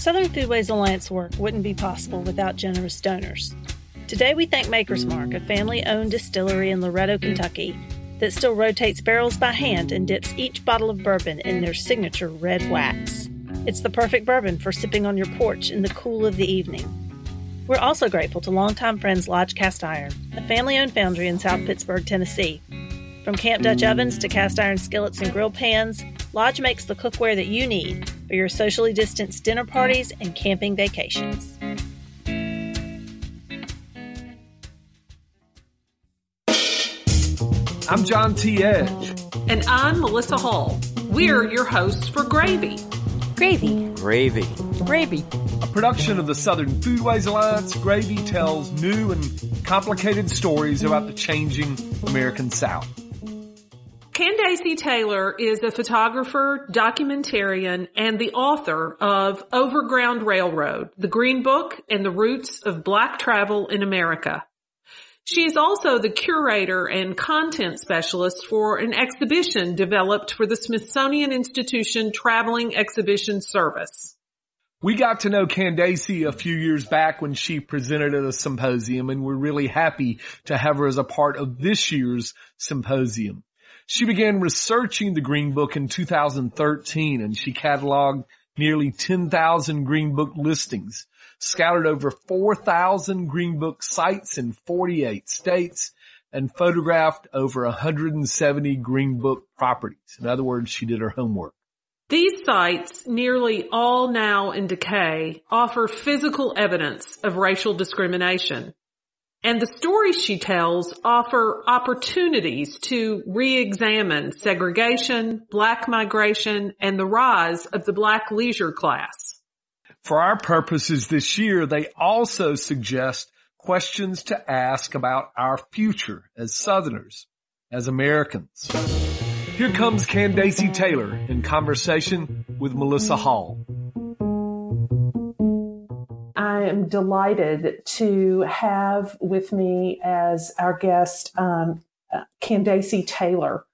Southern Foodways Alliance work wouldn't be possible without generous donors. Today we thank Maker's Mark, a family owned distillery in Loretto, Kentucky, that still rotates barrels by hand and dips each bottle of bourbon in their signature red wax. It's the perfect bourbon for sipping on your porch in the cool of the evening. We're also grateful to longtime friends Lodge Cast Iron, a family owned foundry in South Pittsburg, Tennessee. From camp Dutch ovens to cast iron skillets and grill pans, Lodge makes the cookware that you need for your socially distanced dinner parties and camping vacations. I'm John T. Edge. And I'm Melissa Hall. We're your hosts for Gravy. Gravy. Gravy. Gravy. A production of the Southern Foodways Alliance, Gravy tells new and complicated stories about the changing American South. Candacy Taylor is a photographer, documentarian, and the author of Overground Railroad, The Green Book and the Roots of Black Travel in America. She is also the curator and content specialist for an exhibition developed for the Smithsonian Institution Traveling Exhibition Service. We got to know Candacy a few years back when she presented at a symposium and we're really happy to have her as a part of this year's symposium. She began researching the Green Book in 2013 and she cataloged nearly 10,000 Green Book listings scouted over 4,000 Green Book sites in 48 states and photographed over 170 Green Book properties. In other words, she did her homework. These sites, nearly all now in decay, offer physical evidence of racial discrimination. And the stories she tells offer opportunities to re-examine segregation, black migration, and the rise of the black leisure class. For our purposes this year, they also suggest questions to ask about our future as Southerners, as Americans. Here comes Candacy Taylor in conversation with Melissa Hall. I am delighted to have with me as our guest um, Candacy Taylor.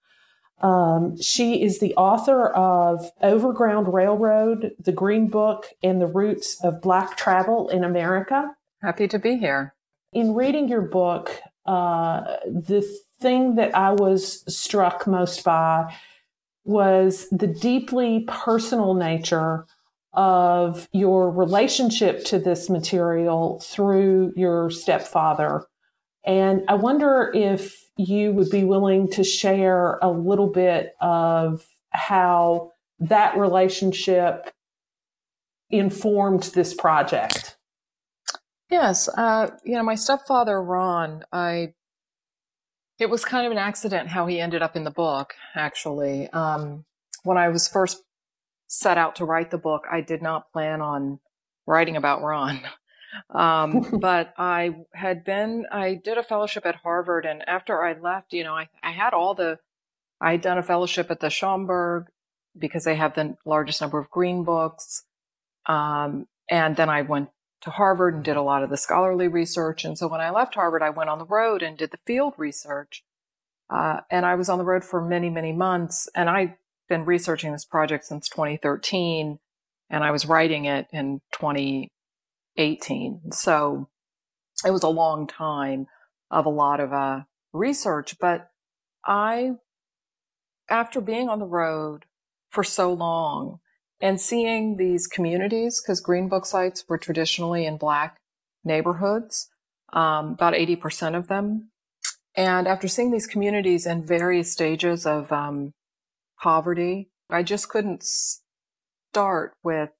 Um, she is the author of Overground Railroad, The Green Book, and the Roots of Black Travel in America. Happy to be here. In reading your book, uh, the thing that I was struck most by was the deeply personal nature of your relationship to this material through your stepfather. And I wonder if you would be willing to share a little bit of how that relationship informed this project. Yes, uh, you know, my stepfather Ron, I it was kind of an accident how he ended up in the book. Actually, um, when I was first set out to write the book, I did not plan on writing about Ron. Um, but I had been, I did a fellowship at Harvard, and after I left, you know, I, I had all the, I had done a fellowship at the Schomburg because they have the largest number of green books. Um, and then I went to Harvard and did a lot of the scholarly research. And so when I left Harvard, I went on the road and did the field research. Uh, and I was on the road for many, many months. And I've been researching this project since 2013, and I was writing it in 2018. So it was a long time of a lot of uh, research. But I, after being on the road for so long and seeing these communities, because Green Book sites were traditionally in Black neighborhoods, um, about 80% of them. And after seeing these communities in various stages of um, poverty, I just couldn't start with,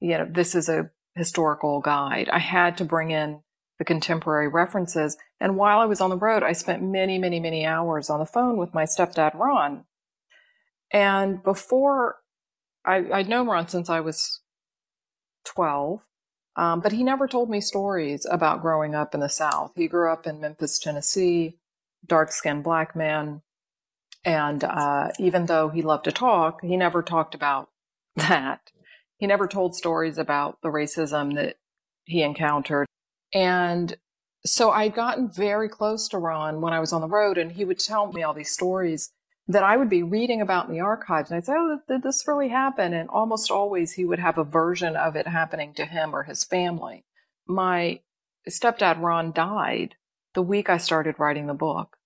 you know, this is a historical guide. I had to bring in the contemporary references. And while I was on the road, I spent many, many, many hours on the phone with my stepdad, Ron. And before I, I'd known Ron since I was 12, um, but he never told me stories about growing up in the South. He grew up in Memphis, Tennessee, dark skinned black man. And uh, even though he loved to talk, he never talked about that. He never told stories about the racism that he encountered. And so I'd gotten very close to Ron when I was on the road, and he would tell me all these stories that I would be reading about in the archives and I'd say, Oh, did this really happen? And almost always he would have a version of it happening to him or his family. My stepdad, Ron, died the week I started writing the book.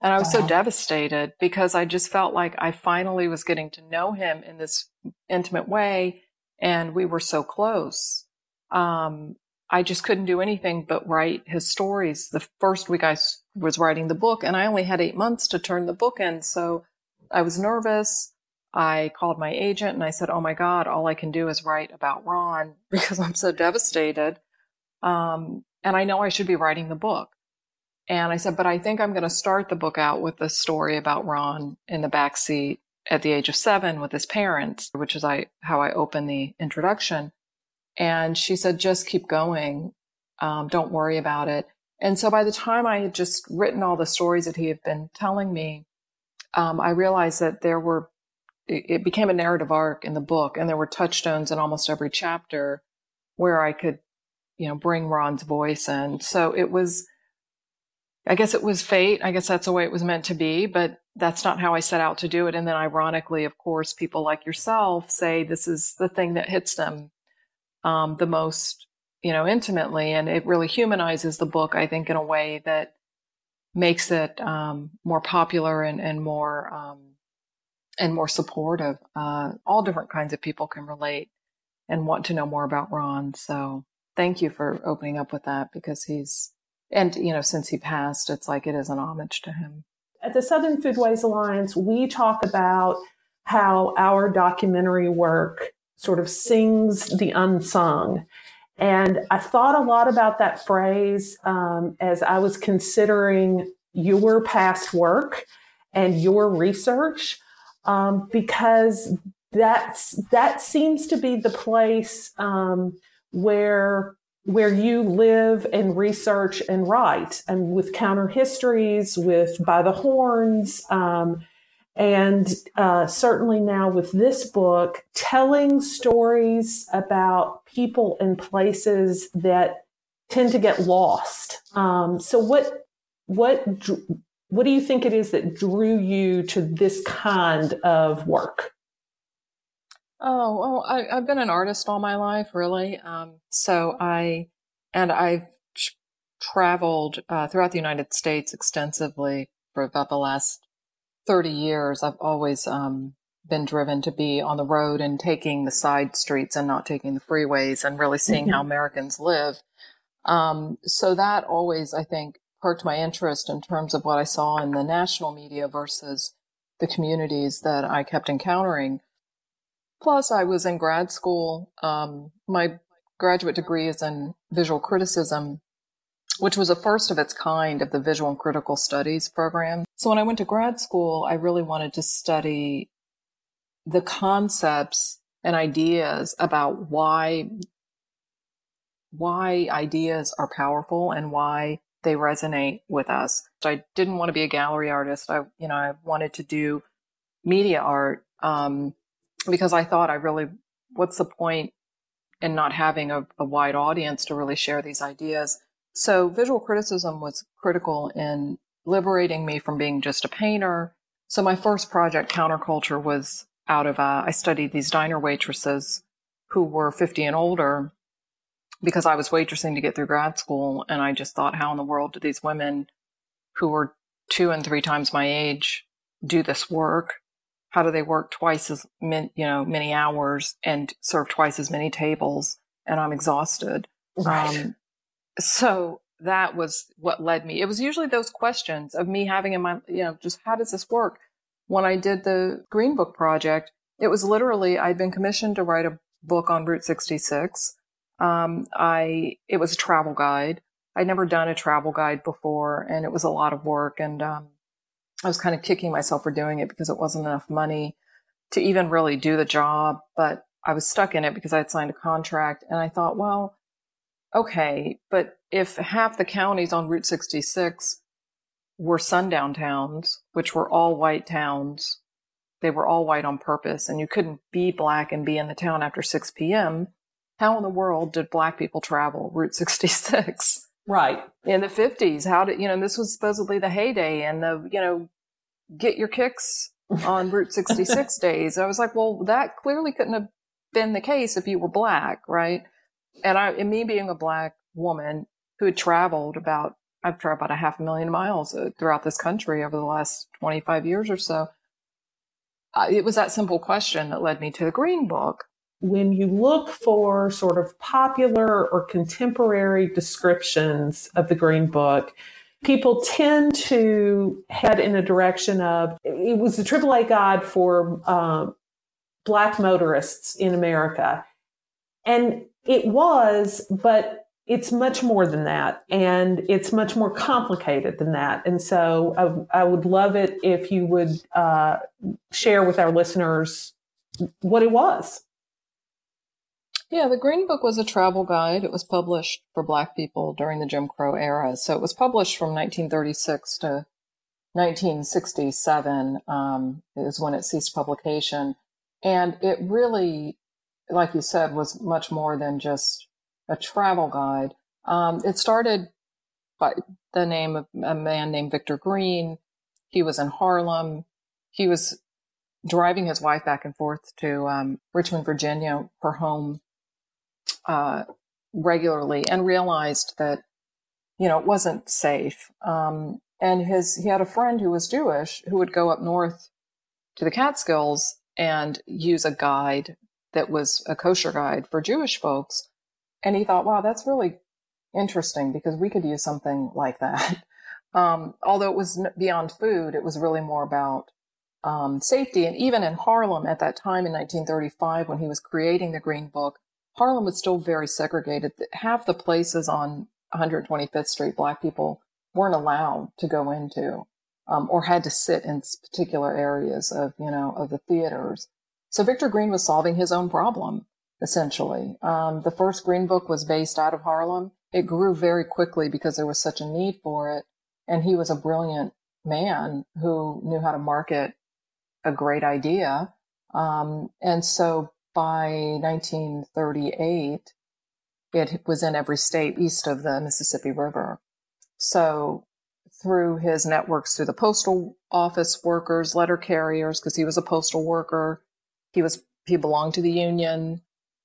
And I was wow. so devastated because I just felt like I finally was getting to know him in this intimate way. And we were so close. Um, I just couldn't do anything but write his stories. The first week I was writing the book and I only had eight months to turn the book in. So I was nervous. I called my agent and I said, Oh my God, all I can do is write about Ron because I'm so devastated. Um, and I know I should be writing the book. And I said, but I think I'm going to start the book out with the story about Ron in the back seat at the age of seven with his parents, which is I, how I open the introduction. And she said, just keep going. Um, don't worry about it. And so by the time I had just written all the stories that he had been telling me, um, I realized that there were, it, it became a narrative arc in the book and there were touchstones in almost every chapter where I could, you know, bring Ron's voice in. So it was, I guess it was fate. I guess that's the way it was meant to be, but that's not how I set out to do it. And then ironically, of course, people like yourself say this is the thing that hits them um, the most, you know, intimately. And it really humanizes the book, I think, in a way that makes it um, more popular and, and more um, and more supportive. Uh, all different kinds of people can relate and want to know more about Ron. So thank you for opening up with that because he's and you know since he passed, it's like it is an homage to him. At the Southern Foodways Alliance, we talk about how our documentary work sort of sings the unsung. And I thought a lot about that phrase um, as I was considering your past work and your research, um, because that's that seems to be the place um, where where you live and research and write, and with counter histories, with by the horns. Um, and uh, certainly now with this book, telling stories about people and places that tend to get lost. Um, so, what what what do you think it is that drew you to this kind of work? Oh, well, I, have been an artist all my life, really. Um, so I, and I've traveled uh, throughout the United States extensively for about the last 30 years, I've always um, been driven to be on the road and taking the side streets and not taking the freeways and really seeing mm-hmm. how Americans live. Um, so that always, I think, perked my interest in terms of what I saw in the national media versus the communities that I kept encountering. Plus, I was in grad school. Um, my graduate degree is in visual criticism which was a first of its kind of the visual and critical studies program. So when I went to grad school, I really wanted to study the concepts and ideas about why why ideas are powerful and why they resonate with us. I didn't want to be a gallery artist. I, you know, I wanted to do media art um, because I thought I really, what's the point in not having a, a wide audience to really share these ideas? So visual criticism was critical in liberating me from being just a painter. So my first project, Counterculture, was out of, uh, I studied these diner waitresses who were 50 and older because I was waitressing to get through grad school. And I just thought, how in the world do these women who were two and three times my age do this work? How do they work twice as many, you know, many hours and serve twice as many tables? And I'm exhausted. Right. Um, so that was what led me. It was usually those questions of me having in my, you know, just how does this work? When I did the Green Book project, it was literally, I'd been commissioned to write a book on Route 66. Um, I, it was a travel guide. I'd never done a travel guide before and it was a lot of work. And, um, I was kind of kicking myself for doing it because it wasn't enough money to even really do the job. But I was stuck in it because I had signed a contract and I thought, well, okay, but if half the counties on Route 66 were sundown towns, which were all white towns, they were all white on purpose, and you couldn't be black and be in the town after 6 p.m., how in the world did black people travel Route 66? Right. In the 50s, how did, you know, this was supposedly the heyday and the, you know, get your kicks on Route 66 days. I was like, well, that clearly couldn't have been the case if you were black, right? And I, and me being a black woman who had traveled about, I've traveled about a half a million miles uh, throughout this country over the last 25 years or so. Uh, it was that simple question that led me to the Green Book. When you look for sort of popular or contemporary descriptions of the Green Book, people tend to head in a direction of it was the AAA guide for um, black motorists in America. And it was, but it's much more than that. And it's much more complicated than that. And so I, I would love it if you would uh, share with our listeners what it was. Yeah, the Green Book was a travel guide. It was published for Black people during the Jim Crow era. So it was published from 1936 to 1967 um, is when it ceased publication. And it really, like you said, was much more than just a travel guide. Um, it started by the name of a man named Victor Green. He was in Harlem. He was driving his wife back and forth to um, Richmond, Virginia, her home uh, regularly and realized that, you know, it wasn't safe. Um, and his, he had a friend who was Jewish who would go up north to the Catskills and use a guide that was a kosher guide for Jewish folks. And he thought, wow, that's really interesting because we could use something like that. Um, although it was beyond food, it was really more about um, safety. And even in Harlem at that time in 1935, when he was creating the Green Book, Harlem was still very segregated. Half the places on 125th Street, black people weren't allowed to go into, um, or had to sit in particular areas of, you know, of the theaters. So Victor Green was solving his own problem, essentially. Um, the first Green Book was based out of Harlem. It grew very quickly because there was such a need for it. And he was a brilliant man who knew how to market a great idea. Um, and so by 1938, it was in every state east of the Mississippi River. So through his networks through the postal office workers, letter carriers, because he was a postal worker, he was he belonged to the union.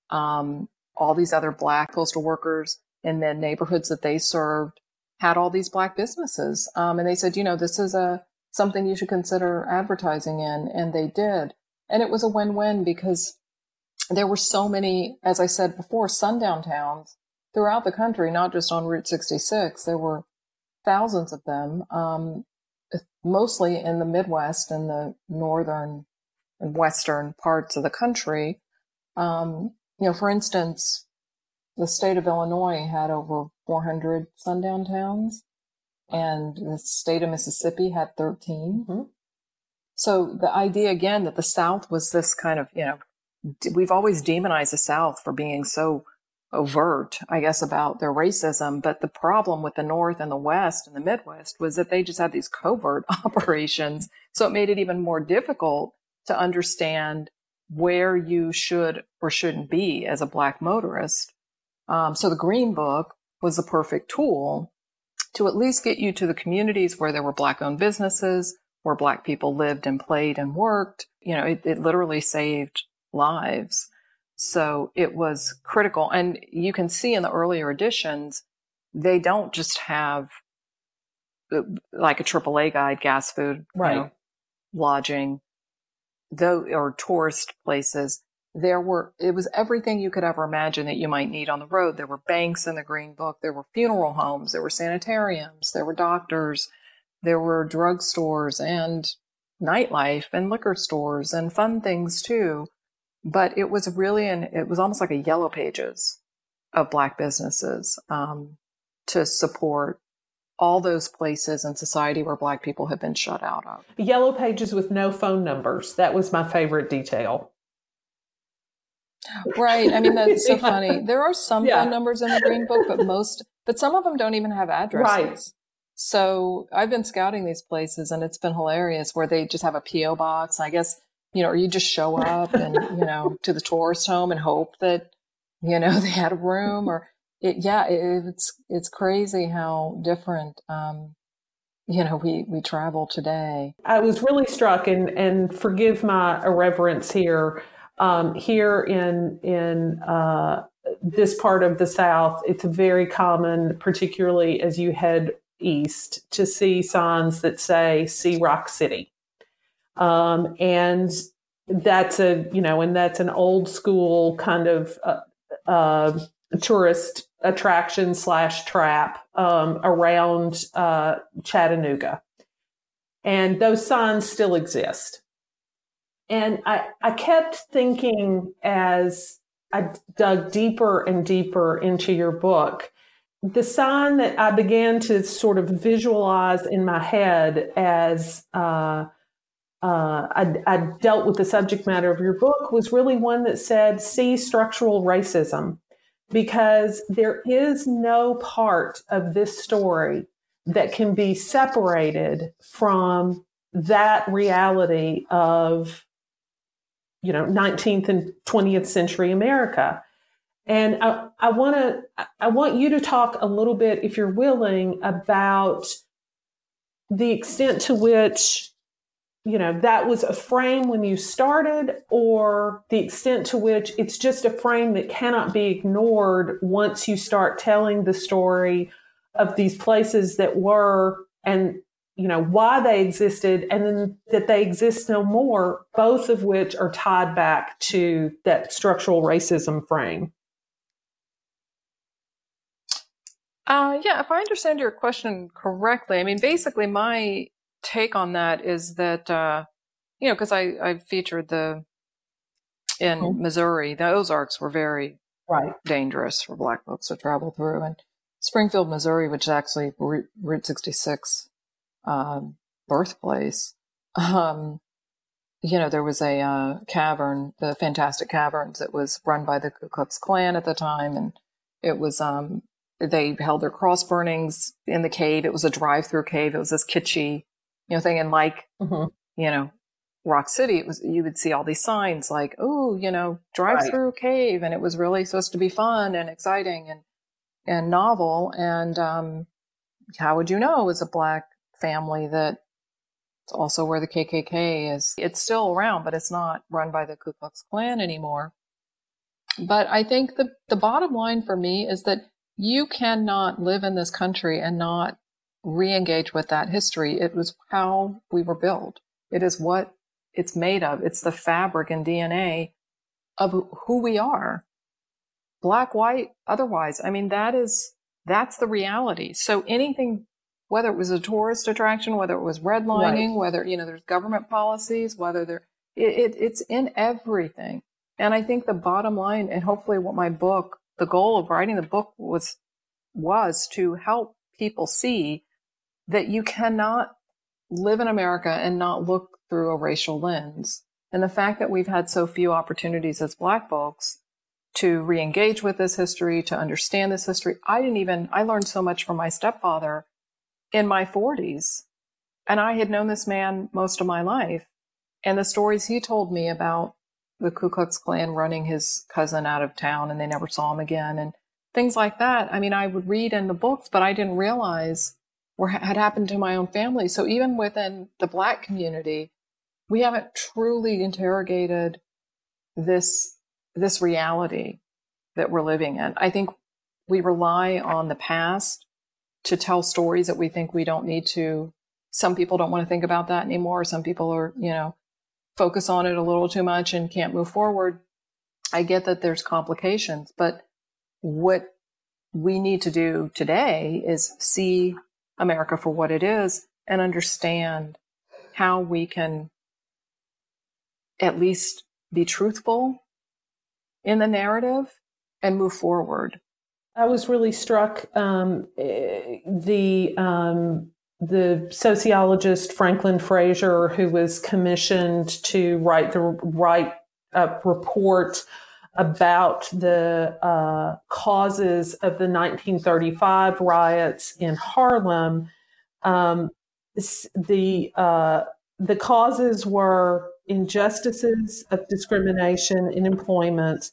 Um, all these other black postal workers in the neighborhoods that they served had all these black businesses, um, and they said, you know, this is a something you should consider advertising in, and they did, and it was a win-win because there were so many, as I said before, sundown towns throughout the country, not just on Route 66. There were thousands of them, um, mostly in the Midwest and the northern and western parts of the country. Um, you know, for instance, the state of Illinois had over 400 sundown towns, and the state of Mississippi had 13. Mm-hmm. So the idea again that the South was this kind of, you know, we've always demonized the South for being so overt, I guess, about their racism. But the problem with the North and the West and the Midwest was that they just had these covert operations. So it made it even more difficult to understand where you should or shouldn't be as a Black motorist. Um, so the Green Book was the perfect tool to at least get you to the communities where there were Black owned businesses, where Black people lived and played and worked. You know, it, it literally saved lives. So it was critical. And you can see in the earlier editions, they don't just have uh, like a AAA guide, gas, food, right. You know, lodging, though, or tourist places. There were, it was everything you could ever imagine that you might need on the road. There were banks in the Green Book. There were funeral homes. There were sanitariums. There were doctors. There were drugstores and nightlife and liquor stores and fun things too. But it was really an, it was almost like a yellow pages of black businesses um, to support all those places in society where black people have been shut out of. Yellow pages with no phone numbers. That was my favorite detail. Right. I mean, that's so funny. There are some yeah. phone numbers in the Green Book, but most, but some of them don't even have addresses. Right. So I've been scouting these places and it's been hilarious where they just have a P.O. box. I guess you know, or you just show up and, you know, to the tourist home and hope that, you know, they had a room or it, yeah, it, it's, it's crazy how different, um, you know we we travel today. I was really struck, and and forgive my irreverence here. Um, here in in uh, this part of the South, it's very common, particularly as you head east, to see signs that say "See Rock City," um, and that's a you know, and that's an old school kind of uh, uh, tourist attraction slash trap um, around uh, Chattanooga. And those signs still exist. And I, I kept thinking as I dug deeper and deeper into your book, the sign that I began to sort of visualize in my head as uh, uh, I, I, dealt with the subject matter of your book was really one that said, see structural racism because there is no part of this story that can be separated from that reality of you know 19th and 20th century america. And i, I want to i want you to talk a little bit if you're willing about the extent to which you know that was a frame when you started or the extent to which it's just a frame that cannot be ignored once you start telling the story of these places that were and you know why they existed and then that they exist no more both of which are tied back to that structural racism frame. Uh, yeah if i understand your question correctly i mean basically my take on that is that uh, you know because I I featured the in mm-hmm. Missouri the Ozarks were very right dangerous for black folks to travel through and Springfield Missouri which is actually Route, Route 66 um, birthplace um, you know there was a uh, cavern the Fantastic Caverns that was run by the Ku Klux Klan at the time and it was um, they held their cross burnings in the cave. It was a drive-through cave. It was this kitschy you know, thing. And like, mm-hmm. you know, Rock City, it was, you would see all these signs like, oh, you know, drive right. through cave. And it was really supposed to be fun and exciting and, and novel. And, um, how would you know it was a black family that it's also where the KKK is. It's still around, but it's not run by the Ku Klux Klan anymore. But I think the, the bottom line for me is that you cannot live in this country and not re-engage with that history. It was how we were built. It is what it's made of. It's the fabric and DNA of who we are. Black, white, otherwise. I mean, that is, that's the reality. So anything, whether it was a tourist attraction, whether it was redlining, right. whether, you know, there's government policies, whether there, it, it, it's in everything. And I think the bottom line, and hopefully what my book, the goal of writing the book was, was to help people see that you cannot live in America and not look through a racial lens. And the fact that we've had so few opportunities as black folks to re-engage with this history, to understand this history. I didn't even, I learned so much from my stepfather in my 40s. And I had known this man most of my life. And the stories he told me about the Ku Klux Klan running his cousin out of town and they never saw him again and things like that. I mean, I would read in the books, but I didn't realize or had happened to my own family. So even within the black community, we haven't truly interrogated this, this reality that we're living in. I think we rely on the past to tell stories that we think we don't need to. Some people don't want to think about that anymore. Some people are, you know, focus on it a little too much and can't move forward. I get that there's complications, but what we need to do today is see America for what it is and understand how we can at least be truthful in the narrative and move forward. I was really struck um, the um, the sociologist Franklin Frazier, who was commissioned to write the write a report about the uh, causes of the 1935 riots in Harlem. Um, the uh, the causes were injustices of discrimination in employment,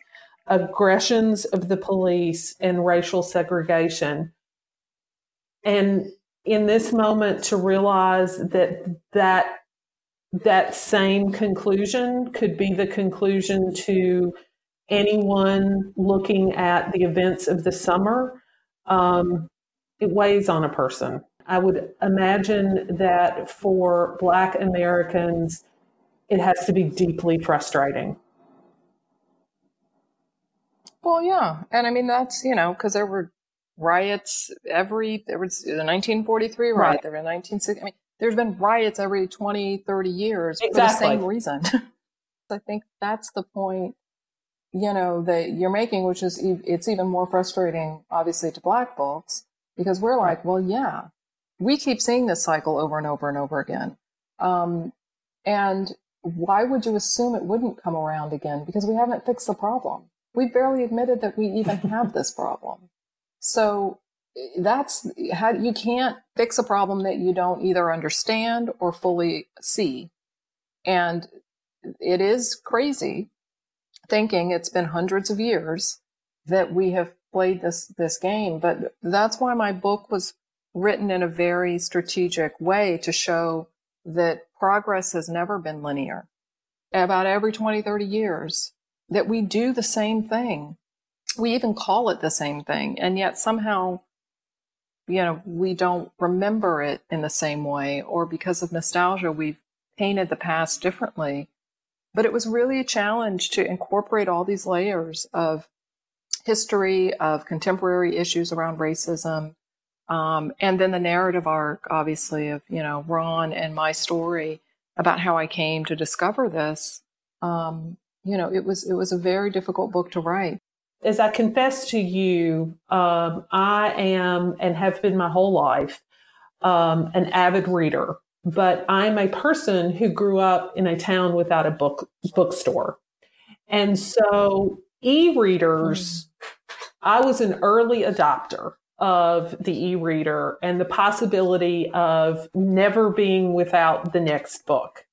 aggressions of the police, and racial segregation. And in this moment to realize that that that same conclusion could be the conclusion to anyone looking at the events of the summer. Um, it weighs on a person. I would imagine that for Black Americans, it has to be deeply frustrating. Well, yeah. And I mean, that's, you know, because there were riots every, there was the 1943 riot, right. there were 1960. I mean, there's been riots every 20, 30 years exactly. for the same reason. I think that's the point, you know, that you're making, which is, it's even more frustrating, obviously, to black folks because we're like, well, yeah, we keep seeing this cycle over and over and over again. Um, and why would you assume it wouldn't come around again? Because we haven't fixed the problem. We barely admitted that we even have this problem. So that's how you can't fix a problem that you don't either understand or fully see. And it is crazy thinking it's been hundreds of years that we have played this this game but that's why my book was written in a very strategic way to show that progress has never been linear. About every 20 30 years that we do the same thing. We even call it the same thing and yet somehow you know we don't remember it in the same way or because of nostalgia we've painted the past differently but it was really a challenge to incorporate all these layers of history of contemporary issues around racism um, and then the narrative arc obviously of you know ron and my story about how i came to discover this. Um, you know it was it was a very difficult book to write. As I confess to you, um, I am and have been my whole life um, an avid reader, but I'm a person who grew up in a town without a book bookstore, and so e-readers. I was an early adopter of the e-reader and the possibility of never being without the next book.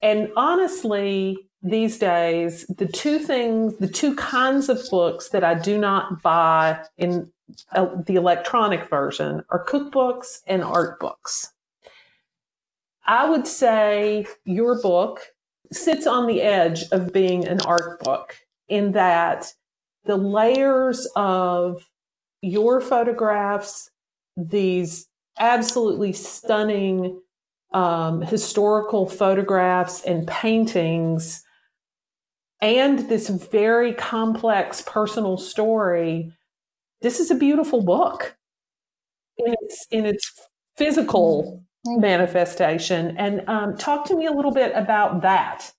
And honestly, these days, the two things, the two kinds of books that I do not buy in uh, the electronic version are cookbooks and art books. I would say your book sits on the edge of being an art book in that the layers of your photographs, these absolutely stunning um, historical photographs and paintings and this very complex personal story, this is a beautiful book in its in its physical. Manifestation. And um, talk to me a little bit about that.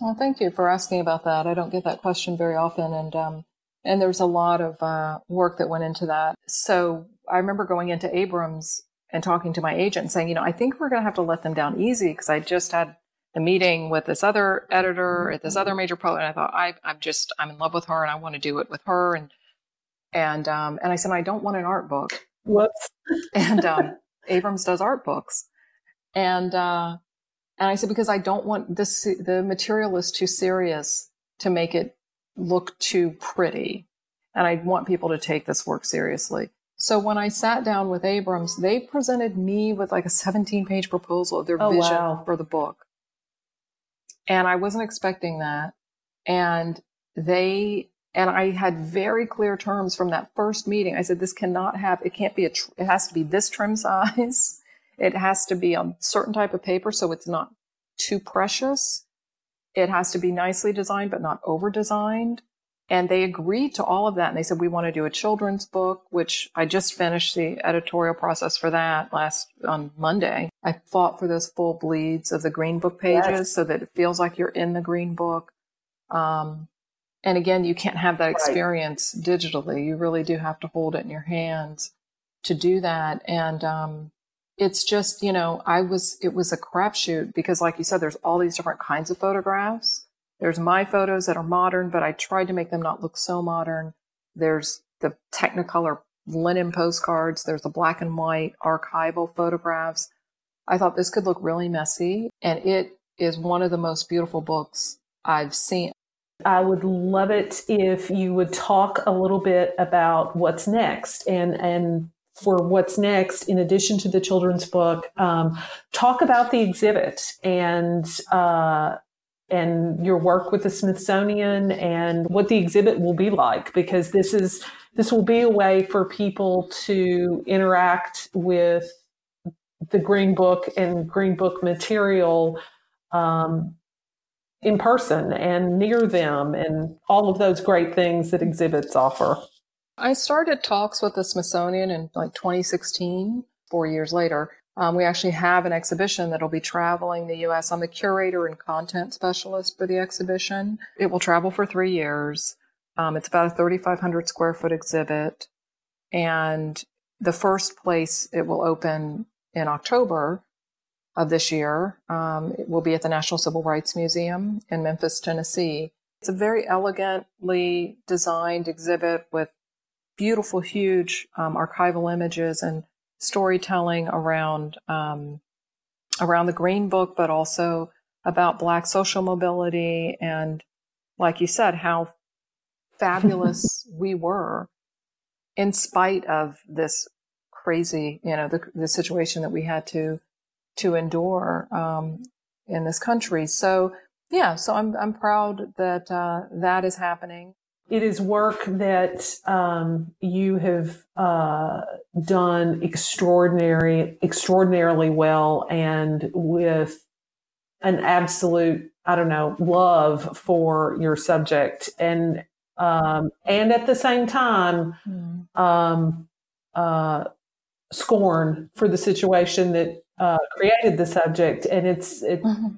Well, thank you for asking about that. I don't get that question very often, and um, and there's a lot of uh, work that went into that. So I remember going into Abrams and talking to my agent and saying, you know, I think we're going to have to let them down easy because I just had the meeting with this other editor at this other major pro, and I thought I, I'm just I'm in love with her, and I want to do it with her, and and um, and I said I don't want an art book. Whoops. and um, Abrams does art books, and uh, and I said because I don't want this the material is too serious to make it look too pretty, and I want people to take this work seriously. So when I sat down with Abrams, they presented me with like a 17 page proposal of their oh, vision wow. for the book. And I wasn't expecting that. And they, and I had very clear terms from that first meeting. I said, this cannot have, it can't be a, tr- it has to be this trim size. It has to be on certain type of paper. So it's not too precious. It has to be nicely designed, but not over designed. And they agreed to all of that. And they said, we want to do a children's book, which I just finished the editorial process for that last on Monday. I fought for those full bleeds of the green book pages yes. so that it feels like you're in the green book. Um, and again, you can't have that experience right. digitally. You really do have to hold it in your hands to do that. And, um, it's just, you know, I was, it was a crapshoot because like you said, there's all these different kinds of photographs there's my photos that are modern, but I tried to make them not look so modern. There's the Technicolor linen postcards. There's the black and white archival photographs. I thought this could look really messy, and it is one of the most beautiful books I've seen. I would love it if you would talk a little bit about what's next and and for what's next, in addition to the children's book, um, talk about the exhibit and uh, and your work with the Smithsonian and what the exhibit will be like, because this is this will be a way for people to interact with the Green Book and Green Book material um, in person and near them, and all of those great things that exhibits offer. I started talks with the Smithsonian in like 2016, four years later. Um, we actually have an exhibition that'll be traveling the U.S. I'm the curator and content specialist for the exhibition. It will travel for three years. Um, it's about a 3,500 square foot exhibit. And the first place it will open in October of this year um, it will be at the National Civil Rights Museum in Memphis, Tennessee. It's a very elegantly designed exhibit with beautiful, huge um, archival images and storytelling around um, around the Green Book, but also about Black social mobility and, like you said, how fabulous we were in spite of this crazy, you know, the, the situation that we had to to endure um, in this country. So, yeah, so I'm I'm proud that uh, that is happening. It is work that um, you have uh, done extraordinary, extraordinarily well, and with an absolute, I don't know, love for your subject, and um, and at the same time, mm. um, uh, scorn for the situation that uh, created the subject. And it's it. Mm-hmm.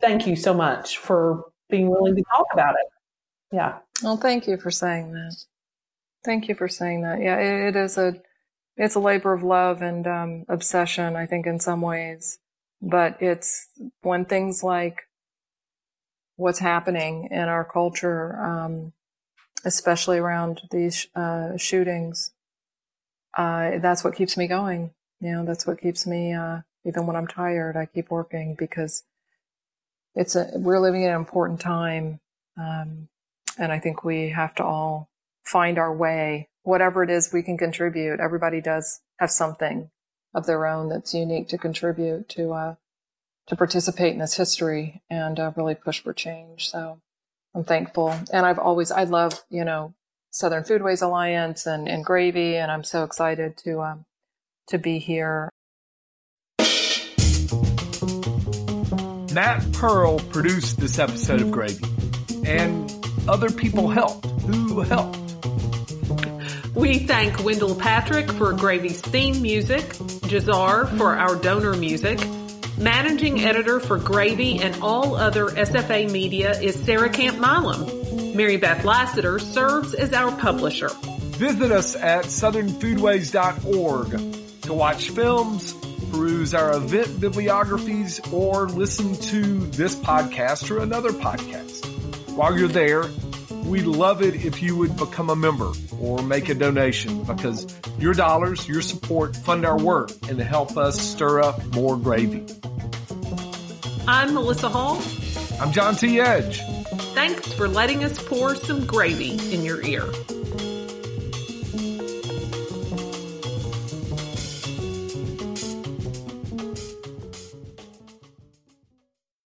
Thank you so much for being willing to talk about it. Yeah. Well, thank you for saying that. Thank you for saying that. Yeah, it, it is a, it's a labor of love and um, obsession, I think, in some ways. But it's when things like what's happening in our culture, um, especially around these uh, shootings, uh, that's what keeps me going. You know, that's what keeps me, uh, even when I'm tired, I keep working because it's a, we're living in an important time. Um, and I think we have to all find our way, whatever it is we can contribute. Everybody does have something of their own that's unique to contribute to, uh, to participate in this history and uh, really push for change. So I'm thankful. And I've always, I love, you know, Southern Foodways Alliance and, and Gravy, and I'm so excited to, um, to be here. Matt Pearl produced this episode of Gravy, and other people helped. Who helped? We thank Wendell Patrick for Gravy's theme music, Jazar for our donor music. Managing editor for Gravy and all other SFA media is Sarah Camp Milam. Mary Beth Lassiter serves as our publisher. Visit us at southernfoodways.org to watch films, peruse our event bibliographies, or listen to this podcast or another podcast. While you're there, we'd love it if you would become a member or make a donation because your dollars, your support fund our work and help us stir up more gravy. I'm Melissa Hall. I'm John T. Edge. Thanks for letting us pour some gravy in your ear.